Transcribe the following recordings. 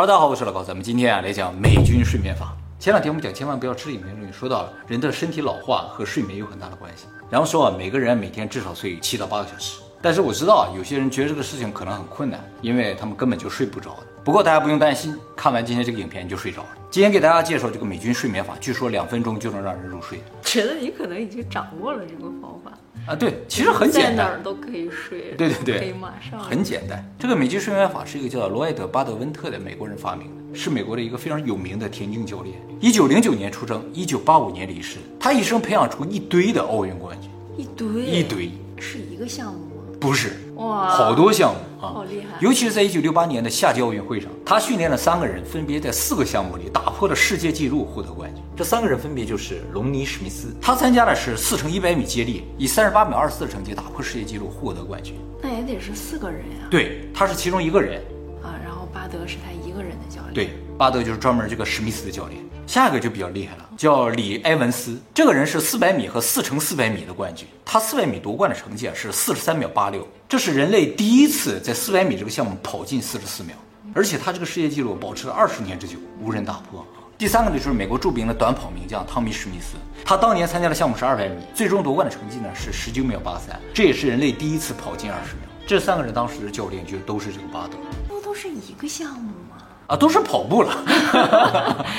大家好，我是老高，咱们今天啊来讲美军睡眠法。前两天我们讲千万不要吃里面东西说到了人的身体老化和睡眠有很大的关系，然后说啊每个人每天至少睡七到八个小时。但是我知道啊有些人觉得这个事情可能很困难，因为他们根本就睡不着。不过大家不用担心，看完今天这个影片就睡着了。今天给大家介绍这个美军睡眠法，据说两分钟就能让人入睡。觉得你可能已经掌握了这个方法啊，对，其实很简单，在哪儿都可以睡。对对对，可以马上。很简单，这个美军睡眠法是一个叫罗埃德巴德温特的美国人发明的，是美国的一个非常有名的田径教练。一九零九年出生，一九八五年离世。他一生培养出一堆的奥运冠军，一堆一堆，是一个项目。不是哇，好多项目啊，好厉害！尤其是在一九六八年的夏季奥运会上，他训练了三个人，分别在四个项目里打破了世界纪录，获得冠军。这三个人分别就是隆尼·史密斯，他参加的是四乘一百米接力，以三十八秒二四的成绩打破世界纪录，获得冠军。那也得是四个人呀。对，他是其中一个人啊。然后巴德是他一个人的教练。对，巴德就是专门这个史密斯的教练。下一个就比较厉害了，叫李埃文斯。这个人是四百米和四乘四百米的冠军。他四百米夺冠的成绩啊是四十三秒八六，这是人类第一次在四百米这个项目跑进四十四秒，而且他这个世界纪录保持了二十年之久，无人打破。第三个呢就是美国著名的短跑名将汤米史密斯，他当年参加的项目是二百米，最终夺冠的成绩呢是十九秒八三，这也是人类第一次跑进二十秒。这三个人当时的教练就都是这个巴德，不都是一个项目吗？啊，都是跑步了，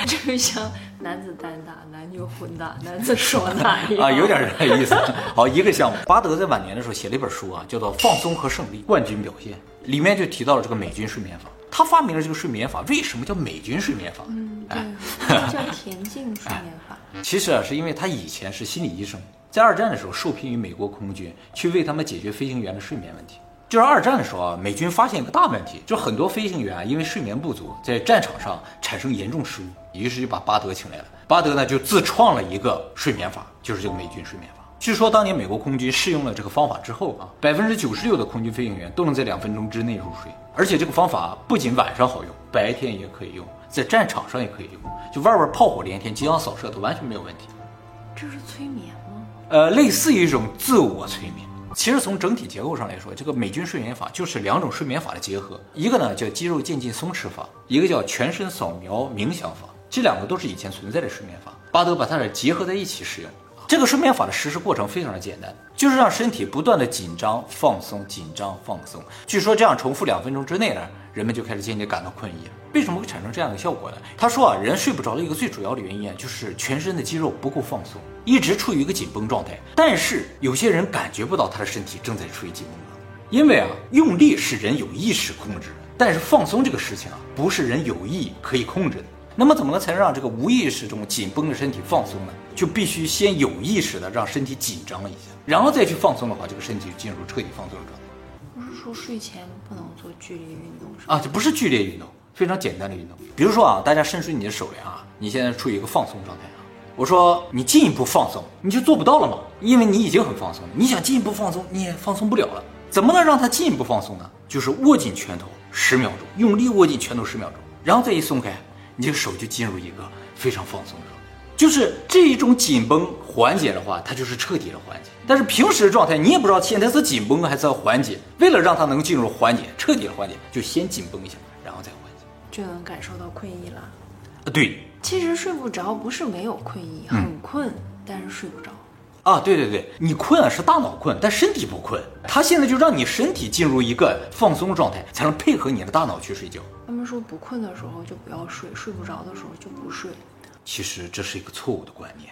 这 个像男子单打、男女混打、男子双打一样啊，有点这个意思。好，一个项目，巴德在晚年的时候写了一本书啊，叫做《放松和胜利：冠军表现》，里面就提到了这个美军睡眠法。他发明了这个睡眠法，为什么叫美军睡眠法？嗯，对，叫田径睡眠法。其实啊，是因为他以前是心理医生，在二战的时候受聘于美国空军，去为他们解决飞行员的睡眠问题。就是二战的时候啊，美军发现一个大问题，就很多飞行员因为睡眠不足，在战场上产生严重失误，于是就把巴德请来了。巴德呢就自创了一个睡眠法，就是这个美军睡眠法。据说当年美国空军试用了这个方法之后啊，百分之九十六的空军飞行员都能在两分钟之内入睡。而且这个方法不仅晚上好用，白天也可以用，在战场上也可以用，就外边炮火连天、激昂扫射都完全没有问题。这是催眠吗？呃，类似于一种自我催眠。其实从整体结构上来说，这个美军睡眠法就是两种睡眠法的结合，一个呢叫肌肉渐进松弛法，一个叫全身扫描冥想法。这两个都是以前存在的睡眠法，巴德把它俩结合在一起使用。这个睡眠法的实施过程非常的简单，就是让身体不断的紧张、放松、紧张、放松。据说这样重复两分钟之内呢，人们就开始渐渐感到困意。为什么会产生这样的效果呢？他说啊，人睡不着的一个最主要的原因啊，就是全身的肌肉不够放松，一直处于一个紧绷状态。但是有些人感觉不到他的身体正在处于紧绷状态，因为啊，用力是人有意识控制的，但是放松这个事情啊，不是人有意可以控制的。那么怎么才能让这个无意识中紧绷的身体放松呢？就必须先有意识的让身体紧张一下，然后再去放松的话，这个身体就进入彻底放松的状态。不是说睡前不能做剧烈运动是啊，这不是剧烈运动，非常简单的运动。比如说啊，大家伸出你的手来啊，你现在处于一个放松状态啊。我说你进一步放松，你就做不到了嘛，因为你已经很放松了。你想进一步放松，你也放松不了了。怎么能让它进一步放松呢？就是握紧拳头十秒钟，用力握紧拳头十秒钟，然后再一松开。你这个手就进入一个非常放松的状态，就是这一种紧绷缓解的话，它就是彻底的缓解。但是平时的状态，你也不知道现在是紧绷还是要缓解。为了让它能进入缓解、彻底的缓解，就先紧绷一下，然后再缓解，就能感受到困意了。啊，对，其实睡不着不是没有困意，很困，但是睡不着。啊，对对对，你困啊是大脑困，但身体不困。他现在就让你身体进入一个放松状态，才能配合你的大脑去睡觉。他们说不困的时候就不要睡，睡不着的时候就不睡。其实这是一个错误的观念。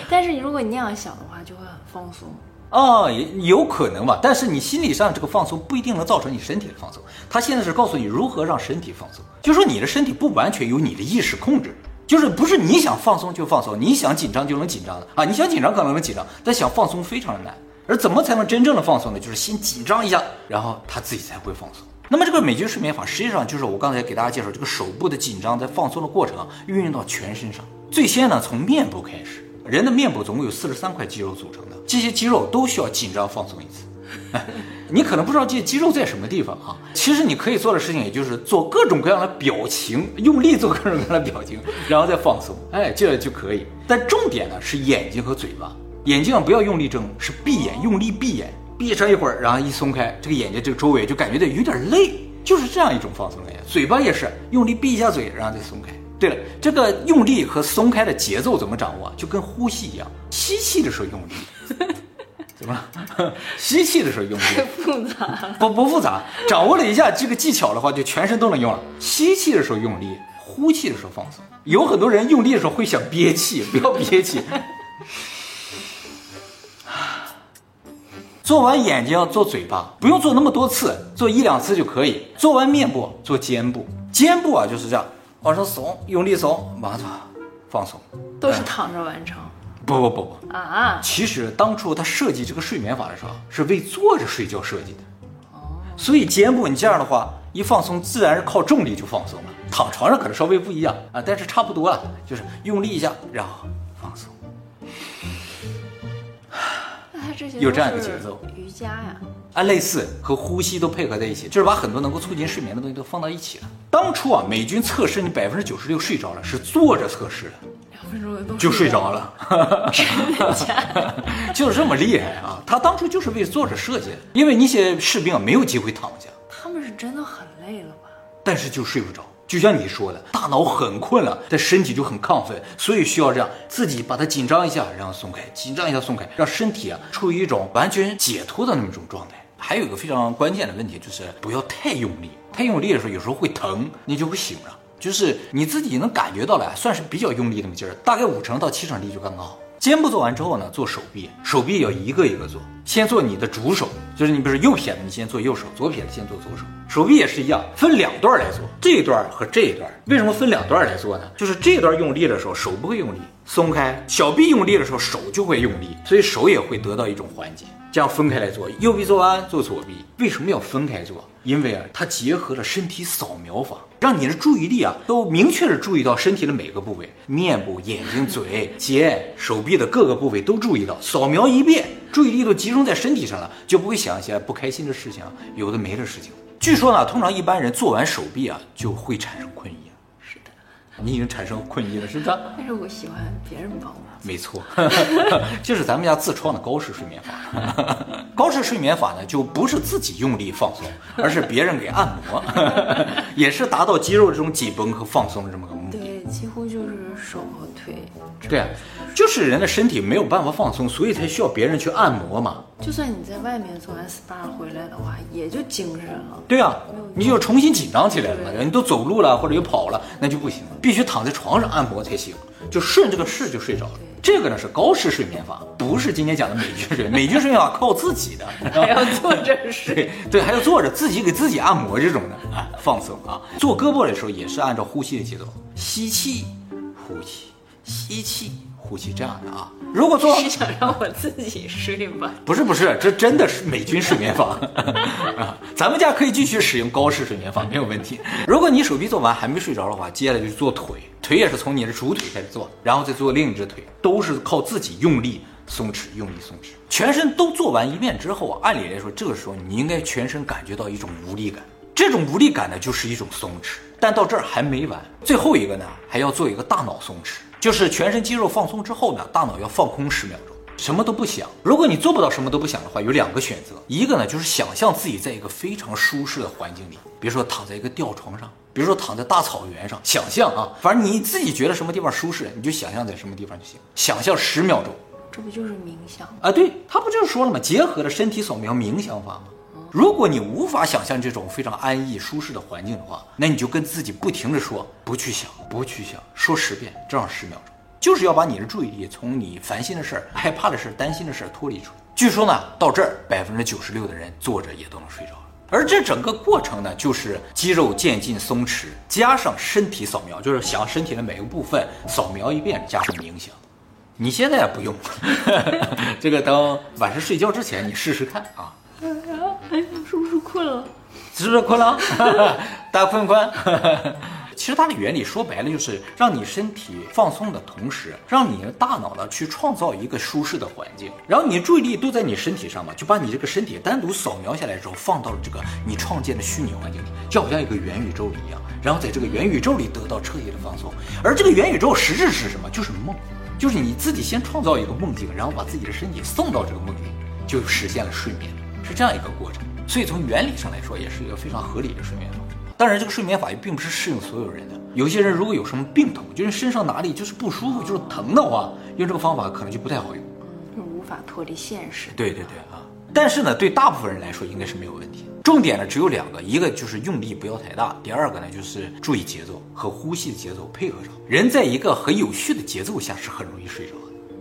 但是你如果你那样想的话，就会很放松。啊，也有可能吧。但是你心理上这个放松不一定能造成你身体的放松。他现在是告诉你如何让身体放松，就说你的身体不完全由你的意识控制。就是不是你想放松就放松，你想紧张就能紧张的啊！你想紧张可能能紧张，但想放松非常的难。而怎么才能真正的放松呢？就是先紧张一下，然后他自己才会放松。那么这个美军睡眠法实际上就是我刚才给大家介绍这个手部的紧张在放松的过程啊，运用到全身上。最先呢从面部开始，人的面部总共有四十三块肌肉组成的，这些肌肉都需要紧张放松一次。你可能不知道这肌肉在什么地方啊？其实你可以做的事情，也就是做各种各样的表情，用力做各种各样的表情，然后再放松，哎，这就可以。但重点呢是眼睛和嘴巴，眼睛啊不要用力睁，是闭眼，用力闭眼，闭上一会儿，然后一松开，这个眼睛这个周围就感觉到有点累，就是这样一种放松感觉。嘴巴也是用力闭一下嘴，然后再松开。对了，这个用力和松开的节奏怎么掌握？就跟呼吸一样，吸气的时候用力，怎么了？吸气的时候用力，复杂。不不复杂，掌握了一下这个技巧的话，就全身都能用了。吸气的时候用力，呼气的时候放松。有很多人用力的时候会想憋气，不要憋气。做完眼睛，做嘴巴，不用做那么多次，做一两次就可以。做完面部，做肩部，肩部啊就是这样，往上耸，用力耸，往上放松。都是躺着完成不不不不，啊？其实当初他设计这个睡眠法的时候，是为坐着睡觉设计的。哦所以肩部你这样的话，一放松，自然是靠重力就放松了。躺床上可能稍微不一样啊，但是差不多了，就是用力一下，然后放松。这些有这样一个节奏瑜伽呀，啊，类似和呼吸都配合在一起，就是把很多能够促进睡眠的东西都放到一起了。当初啊，美军测试你百分之九十六睡着了，是坐着测试的，两分钟都就睡着了。了。真的假的？就是这么厉害啊！他当初就是为坐着设计的，因为那些士兵啊没有机会躺下，他们是真的很累了吧？但是就睡不着。就像你说的，大脑很困了，但身体就很亢奋，所以需要这样自己把它紧张一下，然后松开，紧张一下松开，让身体啊处于一种完全解脱的那么一种状态。还有一个非常关键的问题就是不要太用力，太用力的时候有时候会疼，你就会醒了。就是你自己能感觉到了，算是比较用力那么劲儿，大概五成到七成力就刚刚好。肩部做完之后呢，做手臂，手臂要一个一个做，先做你的主手，就是你比如右撇子，你先做右手；左撇子先做左手。手臂也是一样，分两段来做，这一段和这一段。为什么分两段来做呢？就是这段用力的时候手不会用力，松开；小臂用力的时候手就会用力，所以手也会得到一种缓解。这样分开来做，右臂做完做左臂。为什么要分开做？因为啊，它结合了身体扫描法，让你的注意力啊都明确的注意到身体的每个部位，面部、眼睛、嘴、肩、手臂的各个部位都注意到，扫描一遍，注意力都集中在身体上了，就不会想一些不开心的事情，有的没的事情。据说呢，通常一般人做完手臂啊就会产生困意了。是的，你已经产生困意了，是不是？但是我喜欢别人帮我。没错，就是咱们家自创的高式睡眠法。高式睡眠法呢，就不是自己用力放松，而是别人给按摩，也是达到肌肉这种紧绷和放松的这么个目的。对，几乎就是手和腿。对啊，就是人的身体没有办法放松，所以才需要别人去按摩嘛。就算你在外面做完 SPA 回来的话，也就精神了。对啊，你就重新紧张起来了嘛。你都走路了或者又跑了，那就不行，必须躺在床上按摩才行，就顺这个势就睡着了。这个呢是高式睡眠法，不是今天讲的美军睡眠。美军睡眠法靠自己的，还要坐着睡。对对，还要坐着自己给自己按摩这种的啊，放松啊。做胳膊的时候也是按照呼吸的节奏，吸气，呼气，吸气，呼气这样的啊。如果做是想让我自己睡吧？不是不是，这真的是美军睡眠法 啊！咱们家可以继续使用高式睡眠法，没有问题。如果你手臂做完还没睡着的话，接下来就做腿，腿也是从你的主腿开始做，然后再做另一只腿，都是靠自己用力松弛，用力松弛。全身都做完一遍之后啊，按理来说，这个时候你应该全身感觉到一种无力感，这种无力感呢，就是一种松弛。但到这儿还没完，最后一个呢，还要做一个大脑松弛。就是全身肌肉放松之后呢，大脑要放空十秒钟，什么都不想。如果你做不到什么都不想的话，有两个选择，一个呢就是想象自己在一个非常舒适的环境里，比如说躺在一个吊床上，比如说躺在大草原上，想象啊，反正你自己觉得什么地方舒适，你就想象在什么地方就行。想象十秒钟这不就是冥想吗？啊，对他不就是说了吗？结合了身体扫描冥想法吗？如果你无法想象这种非常安逸舒适的环境的话，那你就跟自己不停的说，不去想，不去想，说十遍，正好十秒钟，就是要把你的注意力从你烦心的事儿、害怕的事儿、担心的事儿脱离出来。据说呢，到这儿百分之九十六的人坐着也都能睡着了。而这整个过程呢，就是肌肉渐进松弛，加上身体扫描，就是想身体的每个部分扫描一遍，加上冥想。你现在也不用，这个等晚上睡觉之前你试试看啊。哎呀，是不是困了？是不是困了？大家困不困？其实它的原理说白了就是让你身体放松的同时，让你的大脑呢去创造一个舒适的环境，然后你注意力都在你身体上嘛，就把你这个身体单独扫描下来之后，放到了这个你创建的虚拟环境里，就好像一个元宇宙一样，然后在这个元宇宙里得到彻底的放松。而这个元宇宙实质是什么？就是梦，就是你自己先创造一个梦境，然后把自己的身体送到这个梦里，就实现了睡眠，是这样一个过程。所以从原理上来说，也是一个非常合理的睡眠法。当然，这个睡眠法也并不是适应所有人的。有些人如果有什么病痛，就是身上哪里就是不舒服，就是疼的话，用这个方法可能就不太好用。就无法脱离现实。对对对啊！但是呢，对大部分人来说应该是没有问题。重点呢只有两个，一个就是用力不要太大，第二个呢就是注意节奏和呼吸的节奏配合上。人在一个很有序的节奏下是很容易睡着。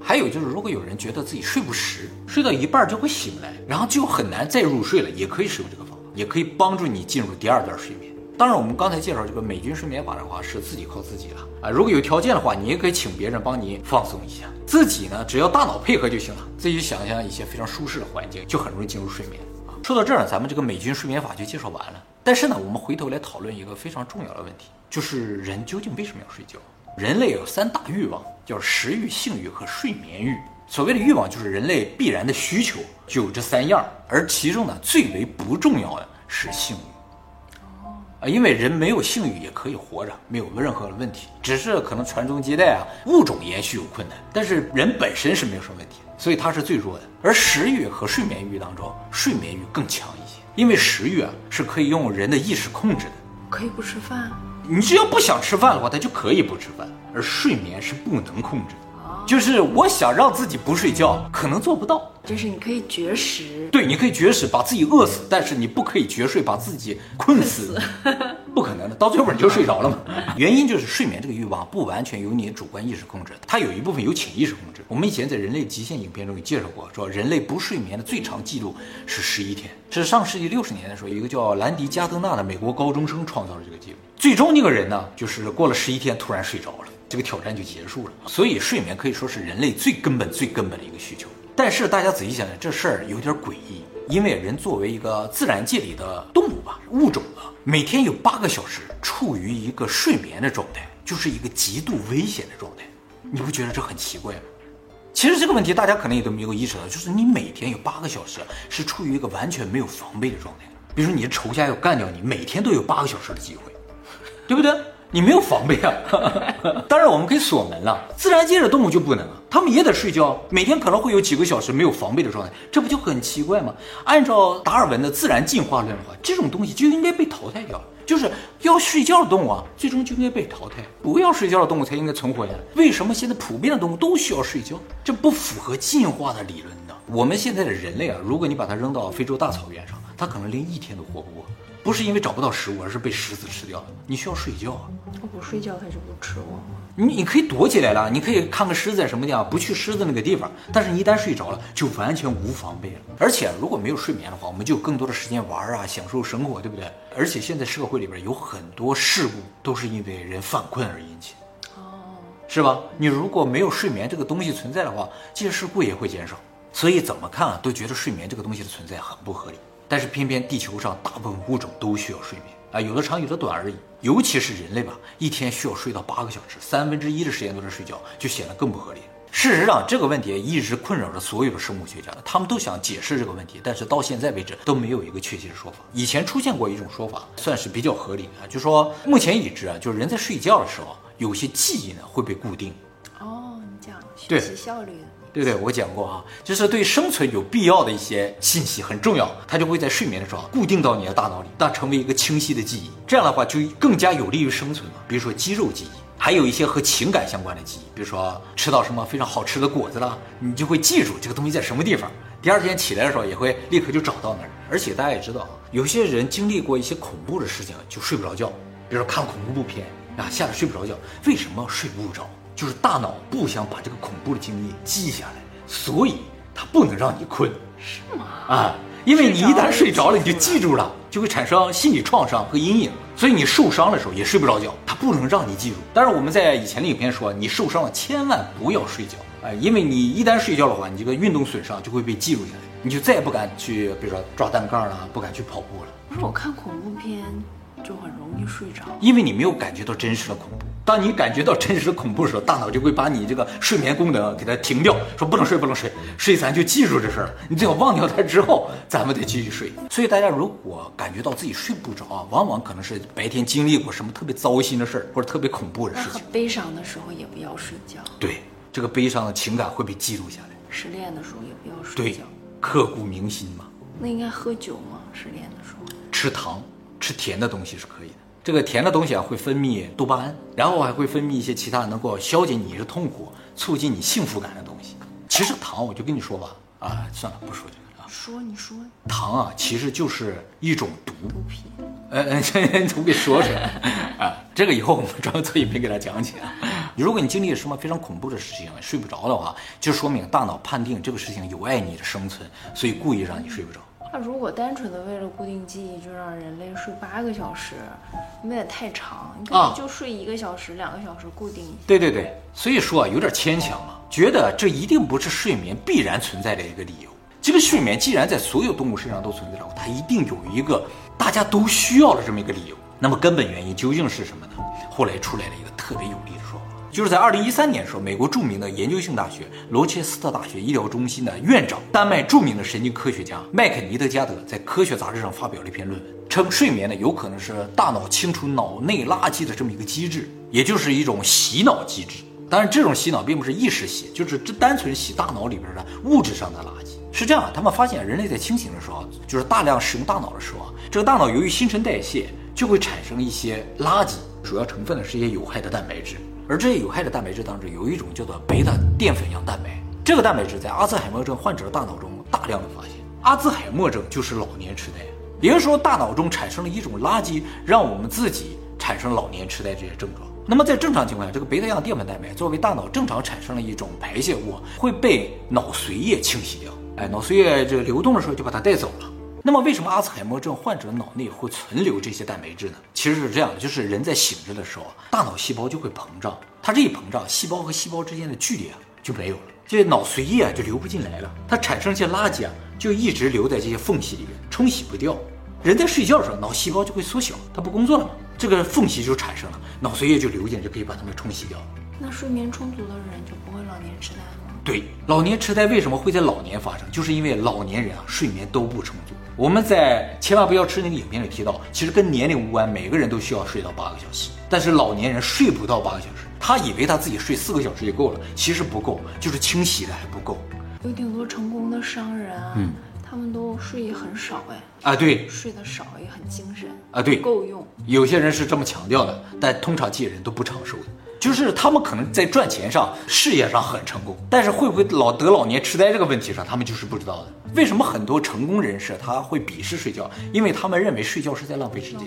还有就是，如果有人觉得自己睡不实，睡到一半就会醒来，然后就很难再入睡了，也可以使用这个方法，也可以帮助你进入第二段睡眠。当然，我们刚才介绍这个美军睡眠法的话，是自己靠自己了啊。如果有条件的话，你也可以请别人帮你放松一下。自己呢，只要大脑配合就行了。自己想象一些非常舒适的环境，就很容易进入睡眠啊。说到这儿，咱们这个美军睡眠法就介绍完了。但是呢，我们回头来讨论一个非常重要的问题，就是人究竟为什么要睡觉？人类有三大欲望，叫食欲、性欲和睡眠欲。所谓的欲望，就是人类必然的需求，就有这三样。而其中呢，最为不重要的是性欲。啊，因为人没有性欲也可以活着，没有任何的问题，只是可能传宗接代啊，物种延续有困难，但是人本身是没有什么问题，所以它是最弱的。而食欲和睡眠欲当中，睡眠欲更强一些，因为食欲啊是可以用人的意识控制的，可以不吃饭，你只要不想吃饭的话，他就可以不吃饭，而睡眠是不能控制的。就是我想让自己不睡觉，可能做不到。就是你可以绝食，对，你可以绝食把自己饿死，但是你不可以绝睡把自己困死，不可能的，到最后你就睡着了嘛。原因就是睡眠这个欲望不完全由你主观意识控制，它有一部分由潜意识控制。我们以前在人类极限影片中也介绍过，说人类不睡眠的最长记录是十一天，是上世纪六十年的时候，一个叫兰迪加登纳的美国高中生创造了这个记录。最终那个人呢，就是过了十一天突然睡着了。这个挑战就结束了，所以睡眠可以说是人类最根本、最根本的一个需求。但是大家仔细想想，这事儿有点诡异，因为人作为一个自然界里的动物吧，物种啊，每天有八个小时处于一个睡眠的状态，就是一个极度危险的状态。你不觉得这很奇怪吗？其实这个问题大家可能也都没有意识到，就是你每天有八个小时是处于一个完全没有防备的状态。比如说你的仇家要干掉你，每天都有八个小时的机会，对不对？你没有防备啊！当然，我们可以锁门了。自然界的动物就不能啊，它们也得睡觉，每天可能会有几个小时没有防备的状态，这不就很奇怪吗？按照达尔文的自然进化论的话，这种东西就应该被淘汰掉，就是要睡觉的动物啊，最终就应该被淘汰，不要睡觉的动物才应该存活下来。为什么现在普遍的动物都需要睡觉？这不符合进化的理论呢？我们现在的人类啊，如果你把它扔到非洲大草原上，它可能连一天都活不过。不是因为找不到食物，而是被狮子吃掉了。你需要睡觉啊！我不睡觉，它就不吃我吗？你你可以躲起来了，你可以看看狮子在什么地方，不去狮子那个地方。但是你一旦睡着了，就完全无防备了。而且如果没有睡眠的话，我们就有更多的时间玩啊，享受生活，对不对？而且现在社会里边有很多事故都是因为人犯困而引起，哦，是吧？你如果没有睡眠这个东西存在的话，这些事故也会减少。所以怎么看啊，都觉得睡眠这个东西的存在很不合理。但是偏偏地球上大部分物种都需要睡眠啊，有的长有的短而已。尤其是人类吧，一天需要睡到八个小时，三分之一的时间都在睡觉，就显得更不合理。事实上，这个问题一直困扰着所有的生物学家，他们都想解释这个问题，但是到现在为止都没有一个确切的说法。以前出现过一种说法，算是比较合理的，就说目前已知啊，就是人在睡觉的时候，有些记忆呢会被固定。哦，你讲学习效率。对对不对，我讲过啊，就是对生存有必要的一些信息很重要，它就会在睡眠的时候固定到你的大脑里，那成为一个清晰的记忆。这样的话就更加有利于生存嘛。比如说肌肉记忆，还有一些和情感相关的记忆，比如说吃到什么非常好吃的果子了，你就会记住这个东西在什么地方。第二天起来的时候也会立刻就找到那儿。而且大家也知道啊，有些人经历过一些恐怖的事情就睡不着觉，比如说看恐怖片啊，吓得睡不着觉。为什么睡不着？就是大脑不想把这个恐怖的经历记下来，所以它不能让你困，是吗？啊，因为你一旦睡着了，你就记住了，就会产生心理创伤和阴影，所以你受伤的时候也睡不着觉。它不能让你记住。但是我们在以前的影片说，你受伤了千万不要睡觉，哎，因为你一旦睡觉的话，你这个运动损伤就会被记录下来，你就再也不敢去，比如说抓单杠了，不敢去跑步了。不是我看恐怖片就很容易睡着，因为你没有感觉到真实的恐怖。当你感觉到真实的恐怖的时候，大脑就会把你这个睡眠功能给它停掉，说不能睡，不能睡，睡咱就记住这事儿了。你最好忘掉它之后，咱们得继续睡。所以大家如果感觉到自己睡不着啊，往往可能是白天经历过什么特别糟心的事儿，或者特别恐怖的事情。悲伤的时候也不要睡觉。对，这个悲伤的情感会被记录下来。失恋的时候也不要睡觉。对，刻骨铭心嘛。那应该喝酒吗？失恋的时候？吃糖、吃甜的东西是可以的。这个甜的东西啊，会分泌多巴胺，然后还会分泌一些其他能够消解你的痛苦、促进你幸福感的东西。其实糖，我就跟你说吧，啊，算了，不说这个了。说你说糖啊，其实就是一种毒。毒品，呃呃，这都给说出来啊！这个以后我们专门做一篇给他讲解啊。如果你经历了什么非常恐怖的事情，睡不着的话，就说明大脑判定这个事情有碍你的生存，所以故意让你睡不着。那如果单纯的为了固定记忆，就让人类睡八个小时，有点太长。你可啊以就睡一个小时、两个小时固定一下。对对对，所以说啊，有点牵强嘛，觉得这一定不是睡眠必然存在的一个理由。这个睡眠既然在所有动物身上都存在着，它一定有一个大家都需要的这么一个理由。那么根本原因究竟是什么呢？后来出来了一个特别有力的说法，就是在二零一三年的时候，美国著名的研究性大学罗切斯特大学医疗中心的院长、丹麦著名的神经科学家麦肯尼德加德在科学杂志上发表了一篇论文，称睡眠呢有可能是大脑清除脑内垃圾的这么一个机制，也就是一种洗脑机制。当然，这种洗脑并不是意识洗，就是这单纯洗大脑里边的物质上的垃圾。是这样，他们发现人类在清醒的时候，就是大量使用大脑的时候，这个大脑由于新陈代谢，就会产生一些垃圾，主要成分呢是一些有害的蛋白质。而这些有害的蛋白质当中，有一种叫做贝塔淀粉样蛋白，这个蛋白质在阿兹海默症患者的大脑中大量的发现。阿兹海默症就是老年痴呆，也就是说，大脑中产生了一种垃圾，让我们自己产生老年痴呆这些症状。那么在正常情况下，这个贝塔样淀粉蛋白作为大脑正常产生的一种排泄物，会被脑髓液清洗掉。哎，脑髓液这个流动的时候就把它带走了。那么为什么阿兹海默症患者的脑内会存留这些蛋白质呢？其实是这样的，就是人在醒着的时候，大脑细胞就会膨胀，它这一膨胀，细胞和细胞之间的距离啊就没有了，这脑髓液啊就流不进来了，它产生这些垃圾啊就一直留在这些缝隙里面，冲洗不掉。人在睡觉的时候，脑细胞就会缩小，它不工作了嘛，这个缝隙就产生了，脑髓液就流进，就可以把它们冲洗掉。那睡眠充足的人就不会老年痴呆吗？对，老年痴呆为什么会在老年发生？就是因为老年人啊睡眠都不充足。我们在千万不要吃那个影片里提到，其实跟年龄无关，每个人都需要睡到八个小时，但是老年人睡不到八个小时，他以为他自己睡四个小时就够了，其实不够，就是清洗的还不够。有挺多成功的商人啊，他们都睡也很少哎，啊，对睡得少也很精神啊，对，够用。有些人是这么强调的，但通常这些人都不长寿的。就是他们可能在赚钱上、事业上很成功，但是会不会老得老年痴呆这个问题上，他们就是不知道的。为什么很多成功人士他会鄙视睡觉？因为他们认为睡觉是在浪费时间。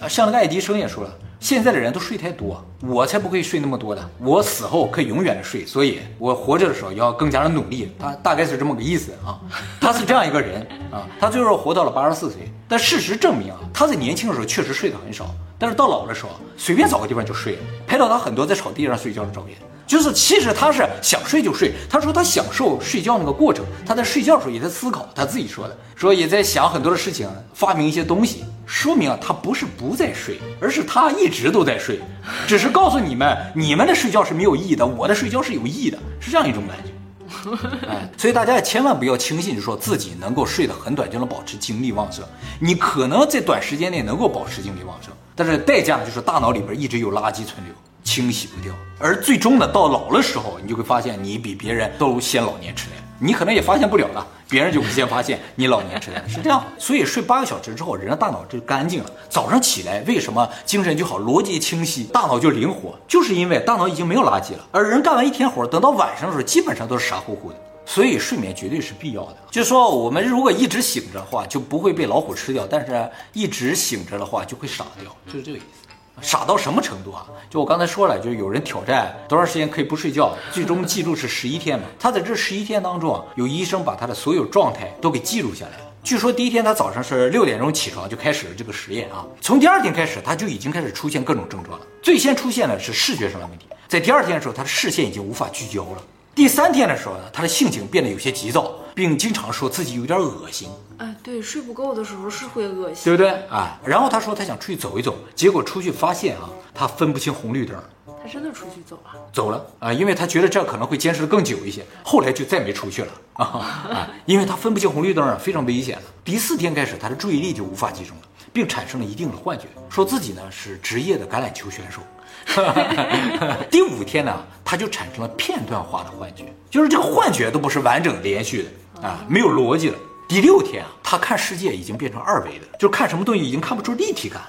啊，像那个爱迪生也说了，现在的人都睡太多，我才不会睡那么多的，我死后可以永远的睡，所以我活着的时候要更加的努力。他大概是这么个意思啊，他是这样一个人啊，他最后活到了八十四岁。但事实证明啊，他在年轻的时候确实睡得很少，但是到老的时候，随便找个地方就睡了。拍到他很多在草地上睡觉的照片，就是其实他是想睡就睡。他说他享受睡觉那个过程，他在睡觉的时候也在思考，他自己说的，说也在想很多的事情，发明一些东西。说明啊，他不是不在睡，而是他一直都在睡，只是告诉你们，你们的睡觉是没有意义的，我的睡觉是有意义的，是这样一种感觉。哎，所以大家也千万不要轻信，说自己能够睡得很短就能保持精力旺盛。你可能在短时间内能够保持精力旺盛，但是代价就是大脑里边一直有垃圾存留，清洗不掉。而最终呢，到老的时候，你就会发现你比别人都先老年痴呆。你可能也发现不了了，别人就会先发现你老年痴呆，是这样。所以睡八个小时之后，人的大脑就干净了。早上起来为什么精神就好，逻辑清晰，大脑就灵活？就是因为大脑已经没有垃圾了。而人干完一天活，等到晚上的时候，基本上都是傻乎乎的。所以睡眠绝对是必要的。就是说，我们如果一直醒着的话，就不会被老虎吃掉；但是一直醒着的话，就会傻掉，就是这个意思。傻到什么程度啊？就我刚才说了，就是有人挑战多长时间可以不睡觉，最终记录是十一天嘛。他在这十一天当中啊，有医生把他的所有状态都给记录下来了。据说第一天他早上是六点钟起床就开始了这个实验啊，从第二天开始他就已经开始出现各种症状了。最先出现的是视觉上的问题，在第二天的时候，他的视线已经无法聚焦了。第三天的时候呢，他的性情变得有些急躁，并经常说自己有点恶心。哎，对，睡不够的时候是会恶心，对不对啊？然后他说他想出去走一走，结果出去发现啊，他分不清红绿灯，他真的出去走了。走了啊，因为他觉得这可能会坚持的更久一些，后来就再没出去了啊啊，因为他分不清红绿灯啊，非常危险了。第四天开始，他的注意力就无法集中了，并产生了一定的幻觉，说自己呢是职业的橄榄球选手。第五天呢，他就产生了片段化的幻觉，就是这个幻觉都不是完整连续的啊，没有逻辑了。第六天啊，他看世界已经变成二维的，就是看什么东西已经看不出立体感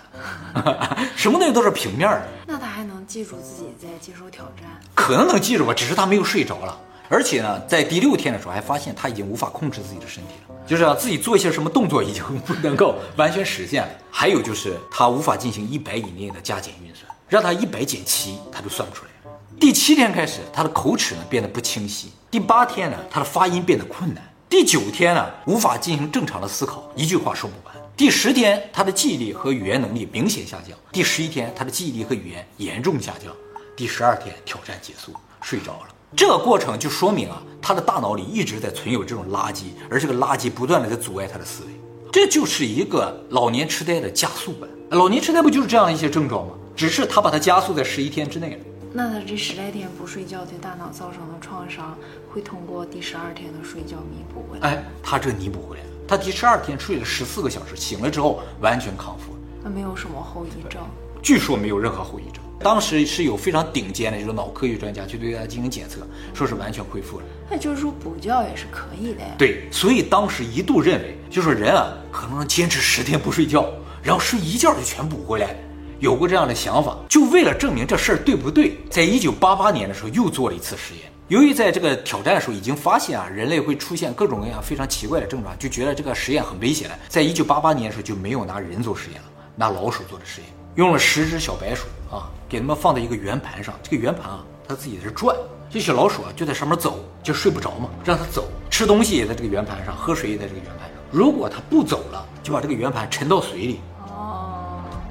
了，什么东西都是平面的。那他还能记住自己在接受挑战？可能能记住吧，只是他没有睡着了。而且呢，在第六天的时候，还发现他已经无法控制自己的身体了，就是啊，自己做一些什么动作已经不能够完全实现了。还有就是他无法进行一百以内的加减运算，让他一百减七，他就算不出来。第七天开始，他的口齿呢变得不清晰。第八天呢，他的发音变得困难。第九天呢，无法进行正常的思考，一句话说不完。第十天，他的记忆力和语言能力明显下降。第十一天，他的记忆力和语言严重下降。第十二天，挑战结束，睡着了。这个过程就说明啊，他的大脑里一直在存有这种垃圾，而这个垃圾不断的在阻碍他的思维，这就是一个老年痴呆的加速版。老年痴呆不就是这样一些症状吗？只是他把它加速在十一天之内了。那他这十来天不睡觉对大脑造成的创伤，会通过第十二天的睡觉弥补回来？哎，他这弥补回来了。他第十二天睡了十四个小时，醒了之后完全康复了。那没有什么后遗症？据说没有任何后遗症。当时是有非常顶尖的这种脑科学专家去对他进行检测，说是完全恢复了。那就是说补觉也是可以的呀。对，所以当时一度认为，就说人啊可能能坚持十天不睡觉，然后睡一觉就全补回来，有过这样的想法。就为了证明这事儿对不对，在一九八八年的时候又做了一次实验。由于在这个挑战的时候已经发现啊，人类会出现各种各样非常奇怪的症状，就觉得这个实验很危险。在一九八八年的时候就没有拿人做实验了，拿老鼠做的实验，用了十只小白鼠啊。给他们放在一个圆盘上，这个圆盘啊，它自己在这转，这小老鼠啊就在上面走，就睡不着嘛，让它走，吃东西也在这个圆盘上，喝水也在这个圆盘上。如果它不走了，就把这个圆盘沉到水里，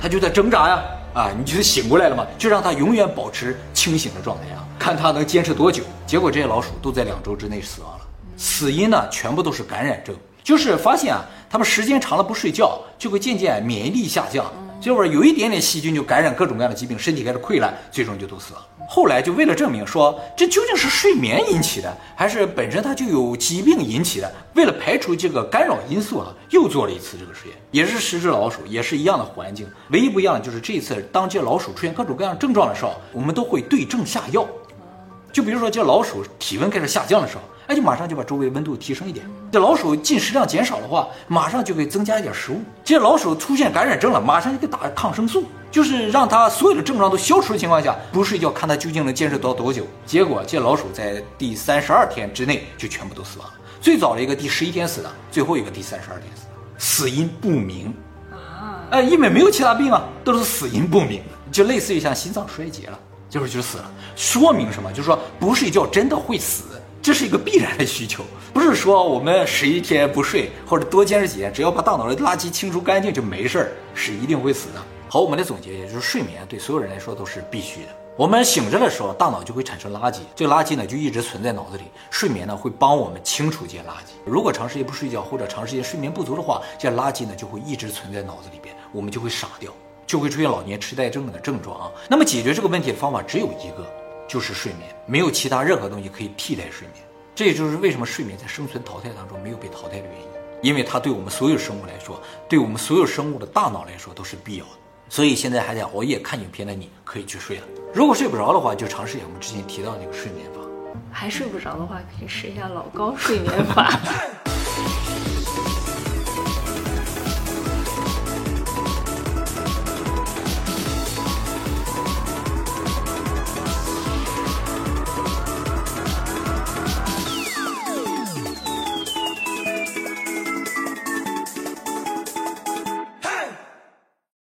哦，它就在挣扎呀，啊，你就醒过来了嘛，就让它永远保持清醒的状态啊，看它能坚持多久。结果这些老鼠都在两周之内死亡了，死因呢全部都是感染症，就是发现啊，他们时间长了不睡觉，就会渐渐免疫力下降。结果有一点点细菌就感染各种各样的疾病，身体开始溃烂，最终就都死了。后来就为了证明说这究竟是睡眠引起的，还是本身它就有疾病引起的，为了排除这个干扰因素啊，又做了一次这个实验，也是十只老鼠，也是一样的环境，唯一不一样的就是这一次当这老鼠出现各种各样症状的时候，我们都会对症下药。就比如说这老鼠体温开始下降的时候。哎就马上就把周围温度提升一点。这老鼠进食量减少的话，马上就会增加一点食物。这老鼠出现感染症了，马上就给打抗生素，就是让它所有的症状都消除的情况下不睡觉，看它究竟能坚持到多久。结果这老鼠在第三十二天之内就全部都死亡了。最早的一个第十一天死的，最后一个第三十二天死的，死因不明啊！哎，因为没有其他病啊，都是死因不明，就类似于像心脏衰竭了，就是就死了。说明什么？就是说不睡觉真的会死。这是一个必然的需求，不是说我们十一天不睡或者多坚持几天，只要把大脑的垃圾清除干净就没事儿，是一定会死的。好，我们来总结一下，就是睡眠对所有人来说都是必须的。我们醒着的时候，大脑就会产生垃圾，这个垃圾呢就一直存在脑子里。睡眠呢会帮我们清除这些垃圾。如果长时间不睡觉或者长时间睡眠不足的话，这些垃圾呢就会一直存在脑子里边，我们就会傻掉，就会出现老年痴呆症的症状啊。那么解决这个问题的方法只有一个。就是睡眠，没有其他任何东西可以替代睡眠。这也就是为什么睡眠在生存淘汰当中没有被淘汰的原因，因为它对我们所有生物来说，对我们所有生物的大脑来说都是必要的。所以现在还在熬夜看影片的你可以去睡了。如果睡不着的话，就尝试一下我们之前提到那个睡眠法。还睡不着的话，可以试一下老高睡眠法。